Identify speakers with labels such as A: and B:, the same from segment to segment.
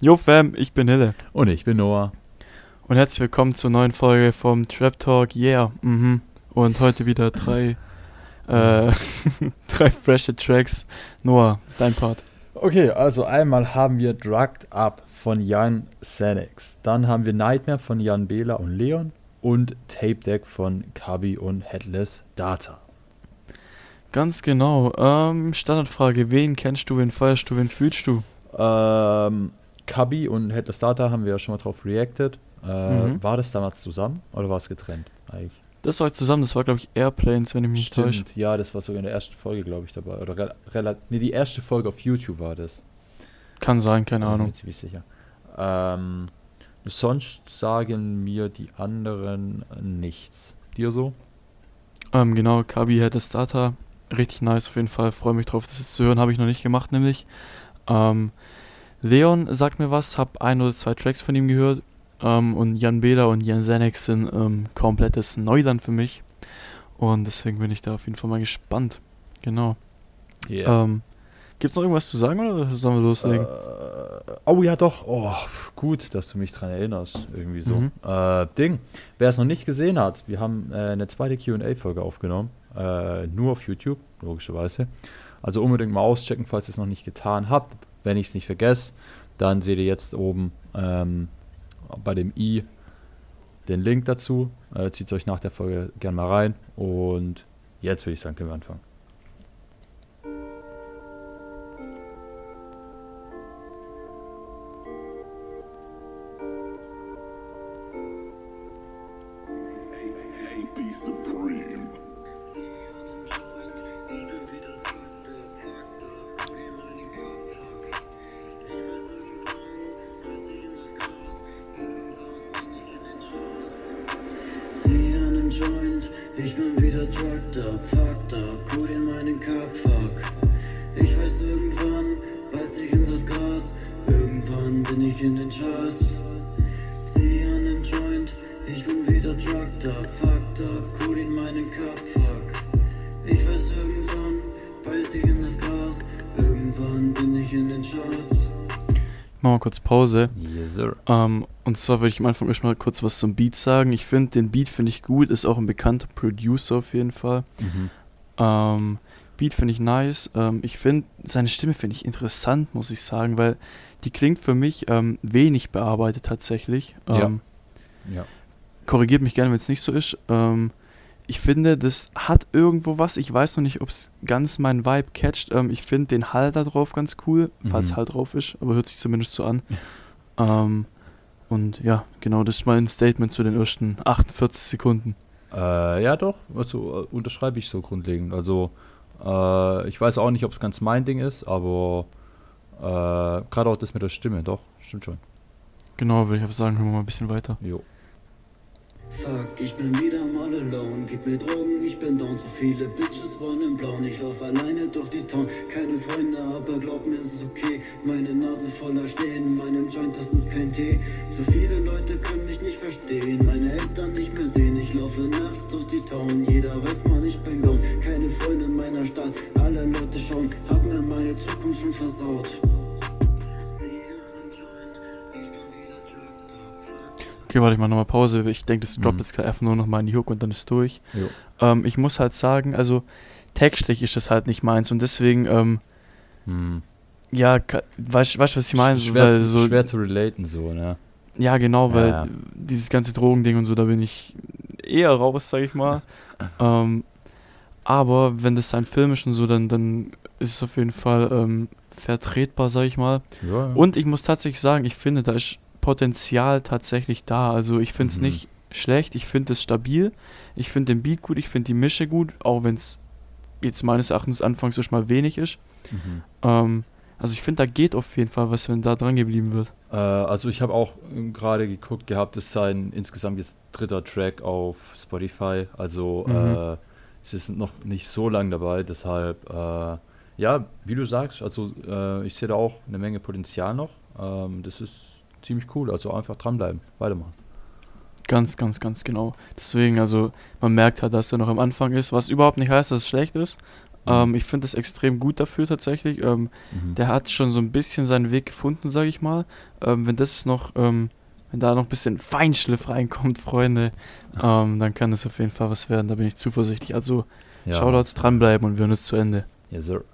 A: Jo Fam, ich bin Hille.
B: Und ich bin Noah.
A: Und herzlich willkommen zur neuen Folge vom Trap Talk, yeah. Mhm. Und heute wieder drei, äh, drei frische Tracks. Noah, dein Part.
B: Okay, also einmal haben wir Drugged Up von Jan Senex. Dann haben wir Nightmare von Jan Bela und Leon. Und Tape Deck von Kabi und Headless Data.
A: Ganz genau. Ähm, Standardfrage, wen kennst du, wen feierst du, wen fühlst du?
B: Ähm, Kabi und Headless Data haben wir ja schon mal drauf reacted. Äh,
A: Mhm.
B: War das damals zusammen oder war es getrennt eigentlich?
A: Das war jetzt zusammen, das war glaube ich Airplanes, wenn ich mich nicht täusche.
B: Stimmt, ja, das war sogar in der ersten Folge, glaube ich, dabei. Oder rel relativ. Nee, die erste Folge auf YouTube war das.
A: Kann sein, keine
B: Bin mir
A: Ahnung.
B: ziemlich sicher. Ähm, sonst sagen mir die anderen nichts. Dir so?
A: Ähm, genau, Kabi das Data. Richtig nice auf jeden Fall. Freue mich drauf, das jetzt zu hören. Habe ich noch nicht gemacht, nämlich. Ähm, Leon sagt mir was, hab ein oder zwei Tracks von ihm gehört. Ähm, und Jan Bela und Jan Zenex sind ähm, komplettes Neuland für mich. Und deswegen bin ich da auf jeden Fall mal gespannt. Genau. Ähm, gibt's noch irgendwas zu sagen oder sollen wir loslegen?
B: Äh, oh ja, doch. Oh, gut, dass du mich dran erinnerst. Irgendwie so.
A: Mhm.
B: Äh, Ding. Wer es noch nicht gesehen hat, wir haben äh, eine zweite QA-Folge aufgenommen. Äh, nur auf YouTube, logischerweise. Also unbedingt mal auschecken, falls ihr es noch nicht getan habt. Wenn ich es nicht vergesse, dann seht ihr jetzt oben ähm, bei dem i den Link dazu. Äh, Zieht euch nach der Folge gerne mal rein. Und jetzt würde ich sagen, können wir anfangen.
C: Up, fucked up, Code in meinen Cup, fuck. Ich weiß irgendwann, beiß ich in das Gras, irgendwann bin ich in den Charts.
A: Kurz Pause.
B: Yes, sir.
A: Ähm, und zwar würde ich am Anfang erstmal kurz was zum Beat sagen. Ich finde, den Beat finde ich gut, ist auch ein bekannter Producer auf jeden Fall.
B: Mhm.
A: Ähm, Beat finde ich nice. Ähm, ich finde, seine Stimme finde ich interessant, muss ich sagen, weil die klingt für mich ähm, wenig bearbeitet tatsächlich.
B: Ja.
A: Ähm,
B: Ja.
A: Korrigiert mich gerne, wenn es nicht so ist. Ich finde, das hat irgendwo was. Ich weiß noch nicht, ob es ganz meinen Vibe catcht. Ähm, ich finde den Hall da drauf ganz cool, falls
B: Mhm.
A: Hall drauf ist, aber hört sich zumindest so an. Ähm, und ja, genau, das ist mein Statement zu den ersten 48 Sekunden.
B: Äh, ja, doch. Also äh, unterschreibe ich so grundlegend. Also, äh, ich weiß auch nicht, ob es ganz mein Ding ist, aber äh, gerade auch das mit der Stimme, doch, stimmt schon.
A: Genau, würde ich aber sagen, hören wir mal ein bisschen weiter.
B: Jo.
C: Ich bin wieder mal alone. Gib mir Drogen, ich bin down. So viele Bitches wollen im Blauen. Ich lauf alleine durch die Town. Keine Freunde, aber glaub mir, es ist okay. Meine Nase voller Stehen, in meinem Joint, das ist kein Tee. So viele Leute können mich nicht verstehen. Meine Eltern nicht mehr sehen. Ich laufe nachts durch die Town. Jeder weiß, man, ich bin gone. Keine Freunde in meiner Stadt. Alle Leute schauen, hab mir meine Zukunft schon versaut.
A: Okay, warte, ich mach nochmal Pause. Ich denke, das droppt
B: Mhm.
A: jetzt einfach nur nochmal in die Hook und dann ist durch. Ähm, ich muss halt sagen, also textlich ist das halt nicht meins und deswegen, ähm,
B: Hm.
A: ja, weißt du, was ich meine?
B: schwer, zu,
A: so,
B: schwer zu relaten, so, ne?
A: ja, genau, weil
B: Ja,
A: dieses ganze Drogending und so, da bin ich eher raus, sag ich mal. ähm, aber wenn das sein Film ist und so, dann, dann ist es auf jeden Fall ähm, vertretbar, sag ich mal.
B: Ja, ja.
A: Und ich muss tatsächlich sagen, ich finde, da ist Potenzial tatsächlich da. Also ich finde es
B: Mhm.
A: nicht schlecht, ich finde es stabil, ich finde den Beat gut, ich finde die Mische gut, auch wenn es jetzt meines Erachtens anfangs erstmal wenig ist.
B: Mhm.
A: Ähm, also ich finde, da geht auf jeden Fall was, wenn da dran geblieben wird.
B: Äh, also ich habe auch gerade geguckt gehabt, es ist sein insgesamt jetzt dritter Track auf Spotify. Also
A: Mhm.
B: äh, es ist noch nicht so lang dabei, deshalb äh, ja, wie du sagst, also äh, ich sehe da auch eine Menge Potenzial noch. Ähm, das ist ziemlich cool, also einfach dranbleiben, weitermachen.
A: Ganz, ganz, ganz genau. Deswegen, also man merkt halt, dass er noch am Anfang ist, was überhaupt nicht heißt, dass es schlecht ist. Ähm, ich finde das extrem gut dafür tatsächlich. Ähm,
B: Mhm.
A: der hat schon so ein bisschen seinen Weg gefunden, sage ich mal. Ähm, wenn das noch, ähm, wenn da noch ein bisschen Feinschliff reinkommt, Freunde, ähm, dann kann das auf jeden Fall was werden. Da bin ich zuversichtlich. Also
B: ja.
A: Shoutouts dranbleiben und wir hören es zu Ende.
B: Yes, sir.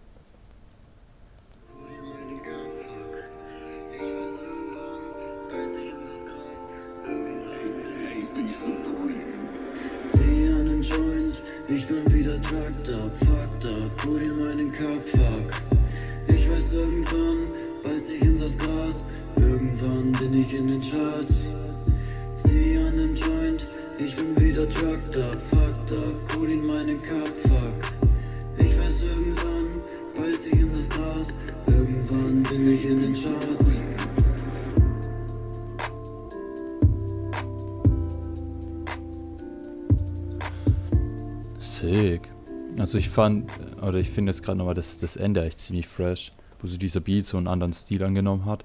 B: Also ich fand, oder ich finde jetzt gerade nochmal das, das Ende echt ziemlich fresh, wo so dieser Beat so einen anderen Stil angenommen hat.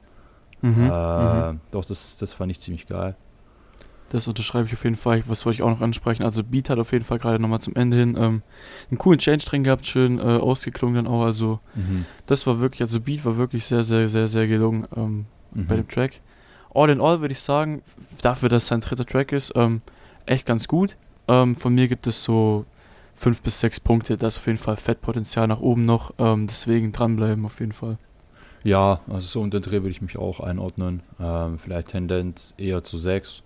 A: Mhm,
B: äh,
A: mhm.
B: Doch, das, das fand ich ziemlich geil.
A: Das unterschreibe ich auf jeden Fall. Was wollte ich auch noch ansprechen? Also Beat hat auf jeden Fall gerade nochmal zum Ende hin ähm, einen coolen Change drin gehabt, schön äh, ausgeklungen dann auch. Also
B: Mhm.
A: das war wirklich, also Beat war wirklich sehr, sehr, sehr, sehr gelungen ähm,
B: Mhm.
A: bei dem Track. All in all würde ich sagen, dafür, dass es sein dritter Track ist, ähm, echt ganz gut. Ähm, von mir gibt es so fünf bis sechs Punkte. Da ist auf jeden Fall Fettpotenzial nach oben noch. Ähm, deswegen dranbleiben auf jeden Fall.
B: Ja, also so unter Dreh würde ich mich auch einordnen. Ähm, vielleicht Tendenz eher zu 6.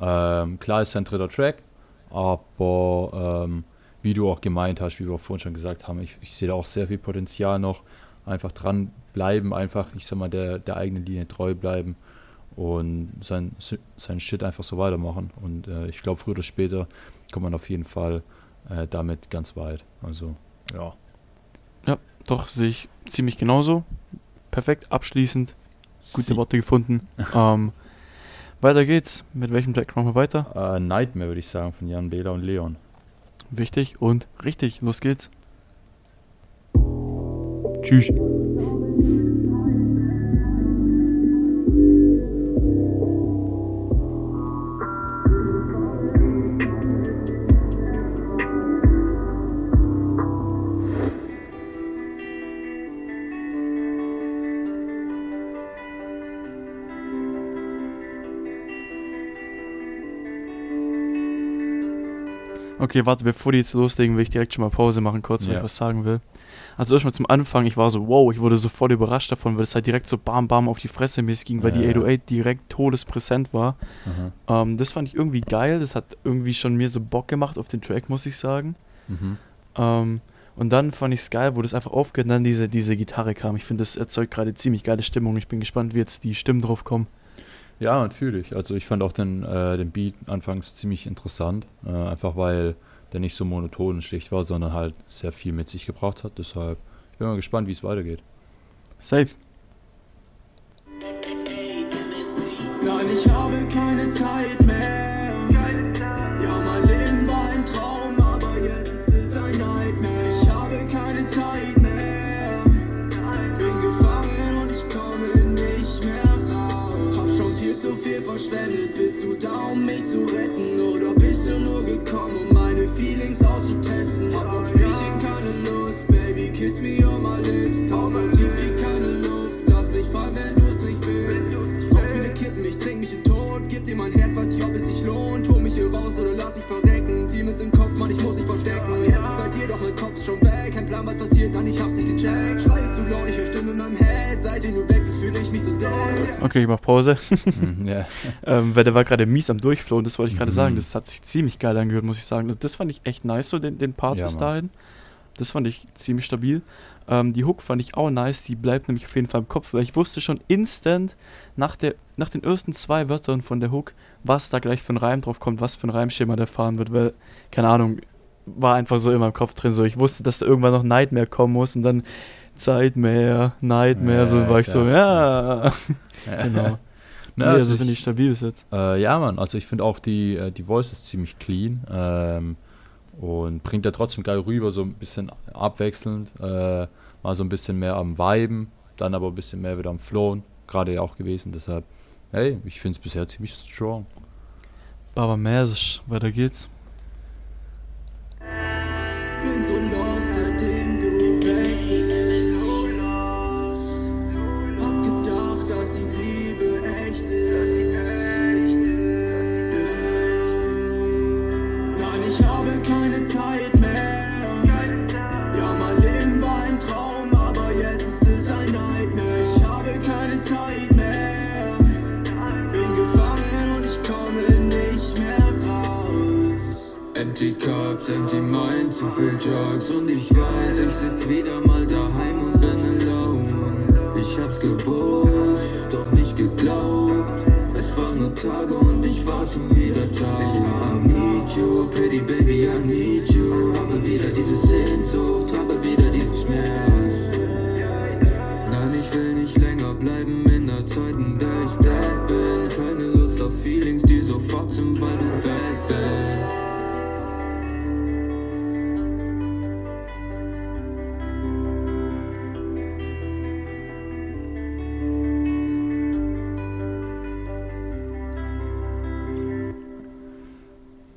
B: Ähm, klar ist sein dritter Track, aber ähm, wie du auch gemeint hast, wie wir auch vorhin schon gesagt haben, ich, ich sehe da auch sehr viel Potenzial noch. Einfach dranbleiben, einfach, ich sag mal, der, der eigenen Linie treu bleiben und sein, sein Shit einfach so weitermachen. Und äh, ich glaube, früher oder später kommt man auf jeden Fall äh, damit ganz weit. Also, ja.
A: Doch, sehe ich ziemlich genauso. Perfekt, abschließend. Gute
B: Sie-
A: Worte gefunden. ähm, weiter geht's. Mit welchem Track machen wir weiter?
B: Äh, Nightmare würde ich sagen von Jan Bela und Leon.
A: Wichtig und richtig. Los geht's. Tschüss. Okay, warte, bevor die jetzt loslegen, will ich direkt schon mal Pause machen, kurz, weil
B: Ja.
A: ich was sagen will. Also erstmal zum Anfang, ich war so, wow, ich wurde sofort überrascht davon, weil es halt direkt so bam bam auf die Fresse mäßig ging, weil die
B: Ja.
A: 808 direkt todespräsent war.
B: Mhm.
A: Ähm, das fand ich irgendwie geil, das hat irgendwie schon mir so Bock gemacht auf den Track, muss ich sagen.
B: Mhm.
A: Ähm, und dann fand ich es geil, wo das einfach aufgehört und dann diese, diese Gitarre kam. Ich finde, das erzeugt gerade ziemlich geile Stimmung. Ich bin gespannt, wie jetzt die Stimmen drauf kommen.
B: Ja, natürlich. Also ich fand auch den, äh, den Beat anfangs ziemlich interessant, äh, einfach weil der nicht so monoton und schlicht war, sondern halt sehr viel mit sich gebracht hat. Deshalb ich bin mal gespannt, wie es weitergeht.
A: Safe.
D: Nein, ich habe keine Zeit
A: Okay, ich mach Pause.
B: Mhm, ja.
A: ähm, weil der war gerade mies am Durchflohen, das wollte ich gerade
B: Mhm.
A: sagen. Das hat sich ziemlich geil angehört, muss ich sagen. Also Das fand ich echt nice, so den, den Part
B: Ja,
A: bis dahin. Das fand ich ziemlich stabil. Ähm, die Hook fand ich auch nice, die bleibt nämlich auf jeden Fall im Kopf, weil ich wusste schon instant nach, der, nach den ersten zwei Wörtern von der Hook, was da gleich für ein Reim drauf kommt, was für ein Reimschema der fahren wird, weil, keine Ahnung, war einfach so in meinem Kopf drin. So, ich wusste, dass da irgendwann noch Nightmare kommen muss und dann Zeitmare, Nightmare,
B: Ja,
A: so war ich so, ja. genau.
B: Na,
A: nee,
B: also
A: also
B: ich-
A: finde ich stabil bis jetzt.
B: Äh, ja, Mann, also ich finde auch die, äh, die Voice ist ziemlich clean ähm, und bringt da trotzdem geil rüber, so ein bisschen abwechselnd, äh, mal so ein bisschen mehr am Viben, dann aber ein bisschen mehr wieder am Flown, gerade ja auch gewesen, deshalb, hey, ich finde es bisher ziemlich strong.
A: Baba Mäsisch, weiter geht's.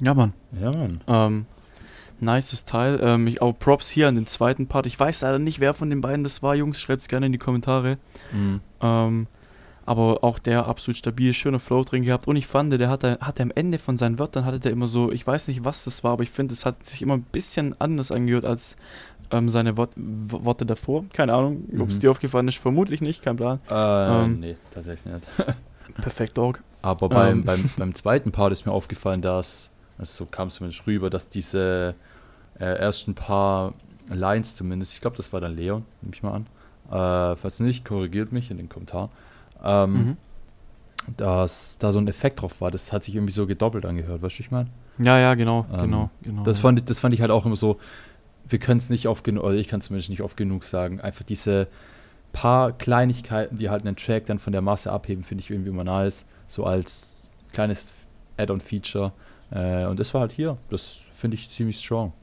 A: Ja, Mann.
B: Ja, Mann.
A: Ähm, nices Teil. Ähm, ich, auch Props hier an den zweiten Part. Ich weiß leider nicht, wer von den beiden das war, Jungs. Schreibt's gerne in die Kommentare.
B: Mhm.
A: Ähm, aber auch der absolut stabil, schöner Flow drin gehabt. Und ich fand, der hatte, hatte am Ende von seinen Wörtern, hatte der immer so, ich weiß nicht, was das war, aber ich finde, es hat sich immer ein bisschen anders angehört als ähm, seine Wort, Worte davor. Keine Ahnung, ob es
B: Mhm.
A: dir aufgefallen ist, vermutlich nicht, kein Plan.
B: Äh,
A: Ähm.
B: nee, tatsächlich nicht.
A: Perfekt, Dog.
B: Aber beim,
A: Ähm.
B: beim, beim zweiten Part ist mir aufgefallen, dass, also so kam es zumindest rüber, dass diese äh, ersten paar Lines zumindest, ich glaube, das war dann Leon, nehme ich mal an. Äh, falls nicht, korrigiert mich in den Kommentaren. Ähm,
A: Mhm.
B: Dass da so ein Effekt drauf war, das hat sich irgendwie so gedoppelt angehört, weißt du, ich meine?
A: Ja, ja, genau,
B: Ähm,
A: genau, genau.
B: Das fand, ich- das fand ich halt auch immer so, wir können es nicht oft genug, oder ich kann es zumindest nicht oft genug sagen, einfach diese paar Kleinigkeiten, die halt einen Track dann von der Masse abheben, finde ich irgendwie immer nice, so als kleines Add-on-Feature. Äh, und das war halt hier, das finde ich ziemlich strong.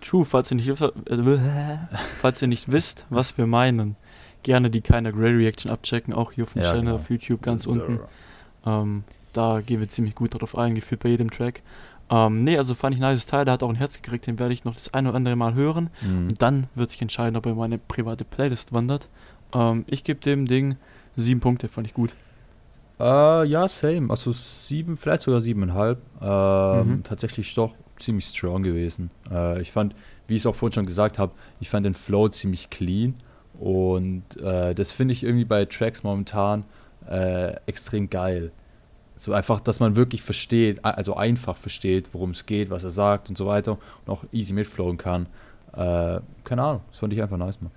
A: True, falls ihr nicht, äh, falls ihr nicht wisst, was wir meinen, gerne die keiner Grey Reaction abchecken, auch hier auf dem
B: Ja,
A: Channel
B: genau.
A: auf YouTube ganz
B: So.
A: unten. Ähm, da gehen wir ziemlich gut drauf ein, gefühlt bei jedem Track. Ähm, nee, also fand ich ein nice Teil, der hat auch ein Herz gekriegt, den werde ich noch das ein oder andere Mal hören.
B: Mhm.
A: Und dann wird sich entscheiden, ob er in meine private Playlist wandert. Ähm, ich gebe dem Ding sieben Punkte, fand ich gut.
B: Äh, ja, same. Also sieben, vielleicht sogar siebeneinhalb. Ähm,
A: Mhm.
B: Tatsächlich doch ziemlich strong gewesen. Äh, ich fand, wie ich es auch vorhin schon gesagt habe, ich fand den Flow ziemlich clean. Und äh, das finde ich irgendwie bei Tracks momentan äh, extrem geil. So einfach, dass man wirklich versteht, also einfach versteht, worum es geht, was er sagt und so weiter. Und auch easy mitflowen kann. Äh, keine Ahnung, das fand ich einfach nice, man.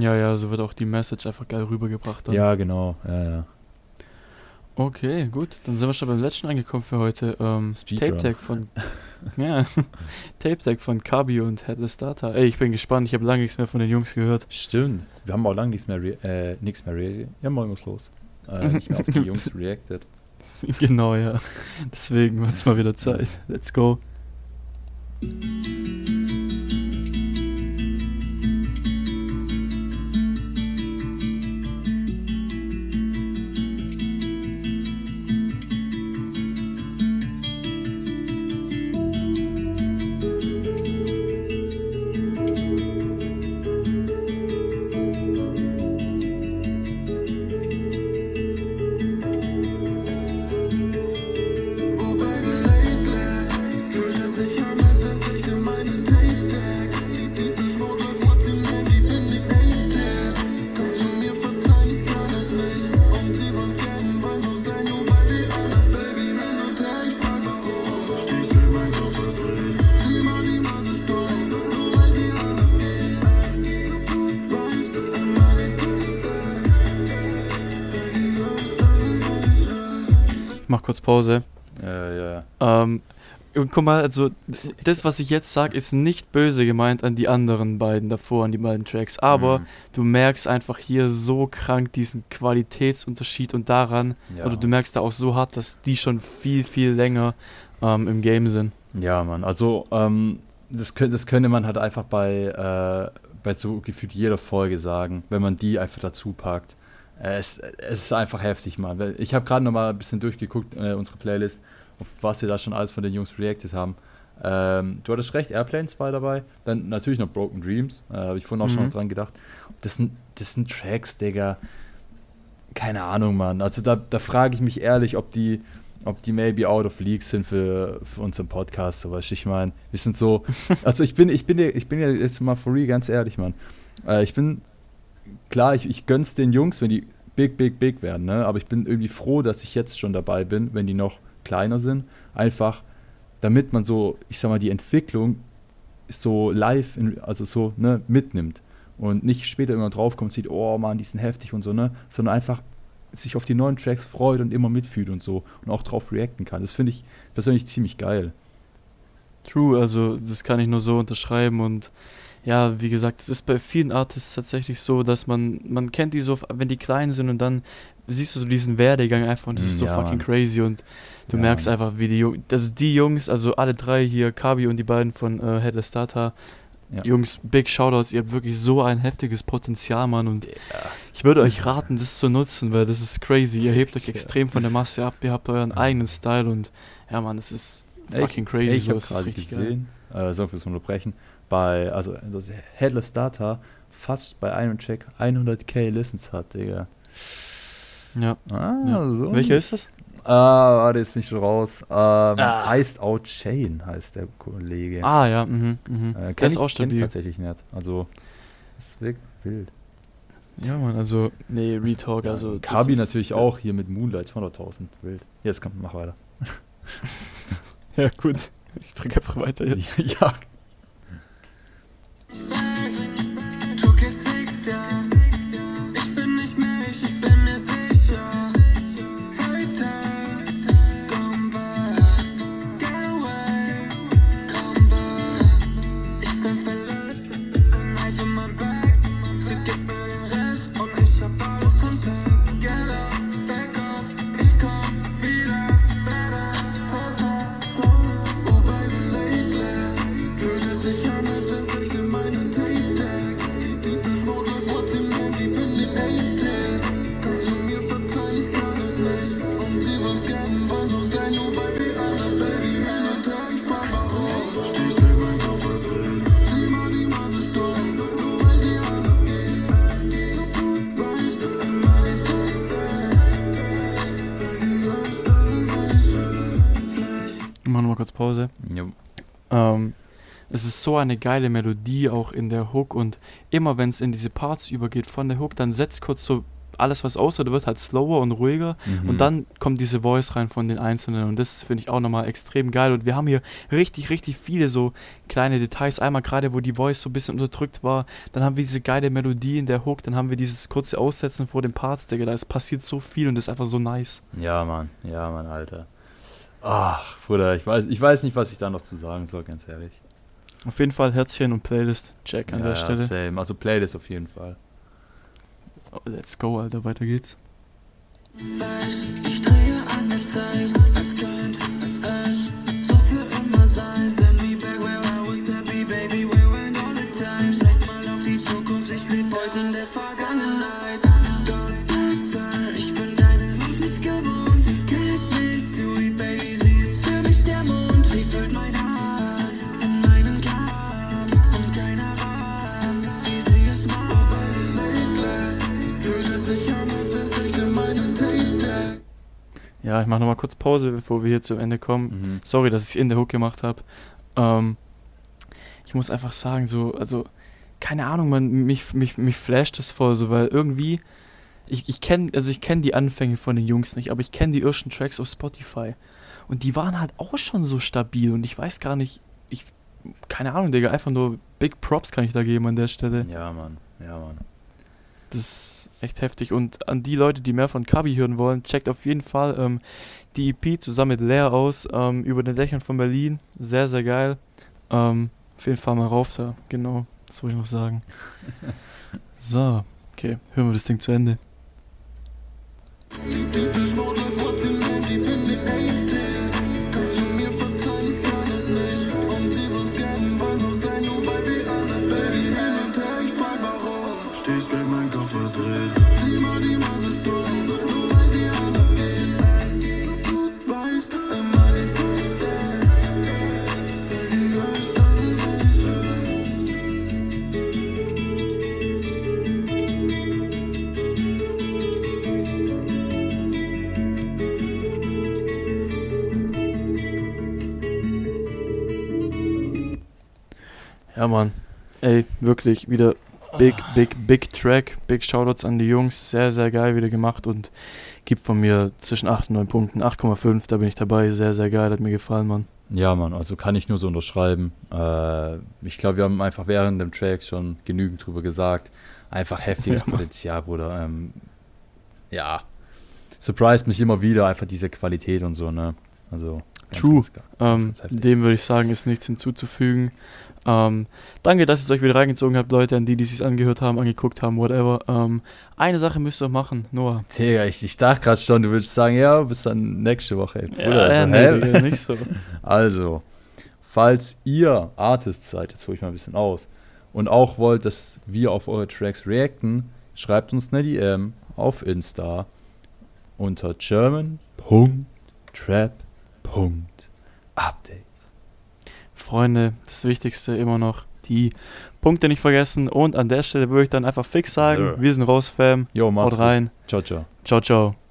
A: Ja, ja, so wird auch die Message einfach geil rübergebracht. Dann.
B: Ja, genau. Ja, ja.
A: Okay, gut. Dann sind wir schon beim letzten angekommen für heute. Ähm. Tape Tag von. ja, Tape Tag von Kabi und Headless Data. Ey, ich bin gespannt. Ich habe lange nichts mehr von den Jungs gehört.
B: Stimmt. Wir haben auch lange nichts mehr, re äh, nichts mehr reagiert. Ja, morgen was los. Äh, nicht mehr auf die Jungs reacted.
A: genau, ja. Deswegen wird's mal wieder Zeit. Let's go. Pause.
B: Äh, ja.
A: Ähm, und guck mal, also das, was ich jetzt sage, ist nicht böse gemeint an die anderen beiden davor, an die beiden Tracks. Aber
B: Mhm.
A: du merkst einfach hier so krank diesen Qualitätsunterschied und daran,
B: Ja.
A: oder du merkst da auch so hart, dass die schon viel, viel länger ähm, im Game sind.
B: Ja, Mann. Also, ähm, das, das könnte man halt einfach bei, äh, bei so gefühlt jeder Folge sagen, wenn man die einfach dazu packt. Äh, es, es ist einfach heftig, Mann. Ich habe gerade noch mal ein bisschen durchgeguckt, äh, unsere Playlist, auf was wir da schon alles von den Jungs reacted haben. Ähm, du hattest recht, Airplane 2 dabei. Dann natürlich noch Broken Dreams. Äh, habe ich vorhin auch schon
A: Mhm.
B: noch dran gedacht. Das sind, das sind Tracks, Digga. Keine Ahnung, Mann. Also da, da frage ich mich ehrlich, ob die, ob die maybe out of league sind für, für unseren Podcast, so weißt ich meine, wir sind so, also ich bin, ich bin, ja- ich bin ja jetzt mal for real ganz ehrlich, Mann. Äh, ich bin, klar, ich, ich gönn's den Jungs, wenn die big, big, big werden, ne, aber ich bin irgendwie froh, dass ich jetzt schon dabei bin, wenn die noch kleiner sind, einfach, damit man so, ich sag mal, die Entwicklung so live, in, also so, ne, mitnimmt. Und nicht später immer draufkommt sieht, oh Mann, die sind heftig und so, ne? Sondern einfach sich auf die neuen Tracks freut und immer mitfühlt und so und auch drauf reacten kann. Das finde ich persönlich ziemlich geil.
A: True, also das kann ich nur so unterschreiben und ja, wie gesagt, es ist bei vielen Artists tatsächlich so, dass man, man kennt die so, wenn die klein sind und dann siehst du so diesen Werdegang einfach und das ist so
B: Mm, Ja,
A: fucking
B: Mann.
A: crazy und du
B: Ja,
A: merkst
B: Mann.
A: einfach, wie die Jungs, also die Jungs, also alle drei hier, Kabi und die beiden von äh, Headless Data,
B: Ja.
A: Jungs, big Shoutouts, ihr habt wirklich so ein heftiges Potenzial, Mann und ich würde euch raten, das zu nutzen, weil das ist crazy, ihr hebt euch
B: Ja.
A: extrem von der Masse ab, ihr habt euren
B: Ja.
A: eigenen Style und ja, Mann, das ist fucking crazy,
B: Ey, ich
A: so,
B: habe gerade gesehen, äh, sorry fürs Unterbrechen, bei, also das Headless Data fast bei einem Track 100k Listens hat, Digga.
A: Ja.
B: Ah,
A: Ja.
B: so.
A: Welcher ist das?
B: Ah, warte, ist mich schon raus. Ähm,
A: Ah.
B: Iced Out Chain heißt der Kollege.
A: Ah, ja, mhm, mhm.
B: äh,
A: Der ist
B: ich,
A: auch stabil.
B: tatsächlich nicht. Also, ist wirklich wild.
A: Ja, Mann, also, nee, Retalk, also. das
B: Kabi natürlich auch hier mit Moonlight 200.000. Wild. Jetzt komm, mach weiter.
A: Ja, gut. Ich drücke einfach weiter jetzt.
B: ja,
D: so
A: eine geile Melodie auch in der Hook und immer wenn es in diese Parts übergeht von der Hook, dann setzt kurz so alles, was außer wird, halt slower und ruhiger
B: Mhm.
A: und dann kommt diese Voice rein von den Einzelnen und das finde ich auch nochmal extrem geil und wir haben hier richtig, richtig viele so kleine Details. Einmal gerade, wo die Voice so ein bisschen unterdrückt war, dann haben wir diese geile Melodie in der Hook, dann haben wir dieses kurze Aussetzen vor den Parts, Digga, da ist passiert so viel und das ist einfach so nice.
B: Ja, Mann. Ja, Mann, Alter. Ach, Bruder, ich weiß, ich weiß nicht, was ich da noch zu sagen soll, ganz ehrlich.
A: Auf jeden Fall Herzchen und Playlist, check an
B: ja,
A: der
B: ja,
A: Stelle.
B: Same. Also Playlist auf jeden Fall.
A: Oh, let's go, Alter, weiter geht's.
D: Ich drehe
A: Ja, ich mache nochmal kurz Pause, bevor wir hier zum Ende kommen.
B: Mhm.
A: Sorry, dass ich in der Hook gemacht habe. Ähm, ich muss einfach sagen, so, also, keine Ahnung, man, mich, mich, mich flasht das voll, so, weil irgendwie, ich, ich kenne, also ich kenne die Anfänge von den Jungs nicht, aber ich kenne die ersten Tracks auf Spotify. Und die waren halt auch schon so stabil und ich weiß gar nicht, ich, keine Ahnung, Digga, einfach nur Big Props kann ich da geben an der Stelle.
B: Ja, Mann. Ja, Mann.
A: Das ist echt heftig. Und an die Leute, die mehr von Kabi hören wollen, checkt auf jeden Fall ähm, die EP zusammen mit Lea aus ähm, über den Dächern von Berlin. Sehr, sehr geil. Ähm, auf jeden Fall mal rauf da. Genau, das wollte ich noch sagen. So, okay, hören wir das Ding zu Ende. Ja, Mann. Ey, wirklich wieder big, big, big Track. Big Shoutouts an die Jungs. Sehr, sehr geil wieder gemacht. Und gibt von mir zwischen 8 und 9 Punkten. 8,5, da bin ich dabei. Sehr, sehr geil, hat mir gefallen, Mann.
B: Ja, Mann, also kann ich nur so unterschreiben. Äh, ich glaube, wir haben einfach während dem Track schon genügend drüber gesagt. Einfach heftiges
A: Ja.
B: Potenzial, Bruder. Ähm, ja, surprised mich immer wieder, einfach diese Qualität und so, ne? Also,
A: True.
B: ganz, ganz
A: Ähm,
B: ganz heftig.
A: dem würde ich sagen, ist nichts hinzuzufügen. Ähm, danke, dass ihr es euch wieder reingezogen habt, Leute, an die, die es sich angehört haben, angeguckt haben, whatever. Ähm, eine Sache müsst ihr noch machen, Noah.
B: Digga, ich, ich dachte gerade schon, du würdest sagen, ja, bis dann nächste Woche. Ey, Bruder,
A: ja,
B: also,
A: nee,
B: hä?
A: Digga, nicht so.
B: Also, falls ihr Artists seid, jetzt hole ich mal ein bisschen aus, und auch wollt, dass wir auf eure Tracks reacten, schreibt uns eine DM auf Insta unter german.trap.update.
A: Freunde, das Wichtigste immer noch, die Punkte nicht vergessen. Und an der Stelle würde ich dann einfach fix sagen,
B: So.
A: wir sind raus, Fam.
B: Jo, macht's
A: Haut rein.
B: gut. Ciao, ciao.
A: Ciao, ciao.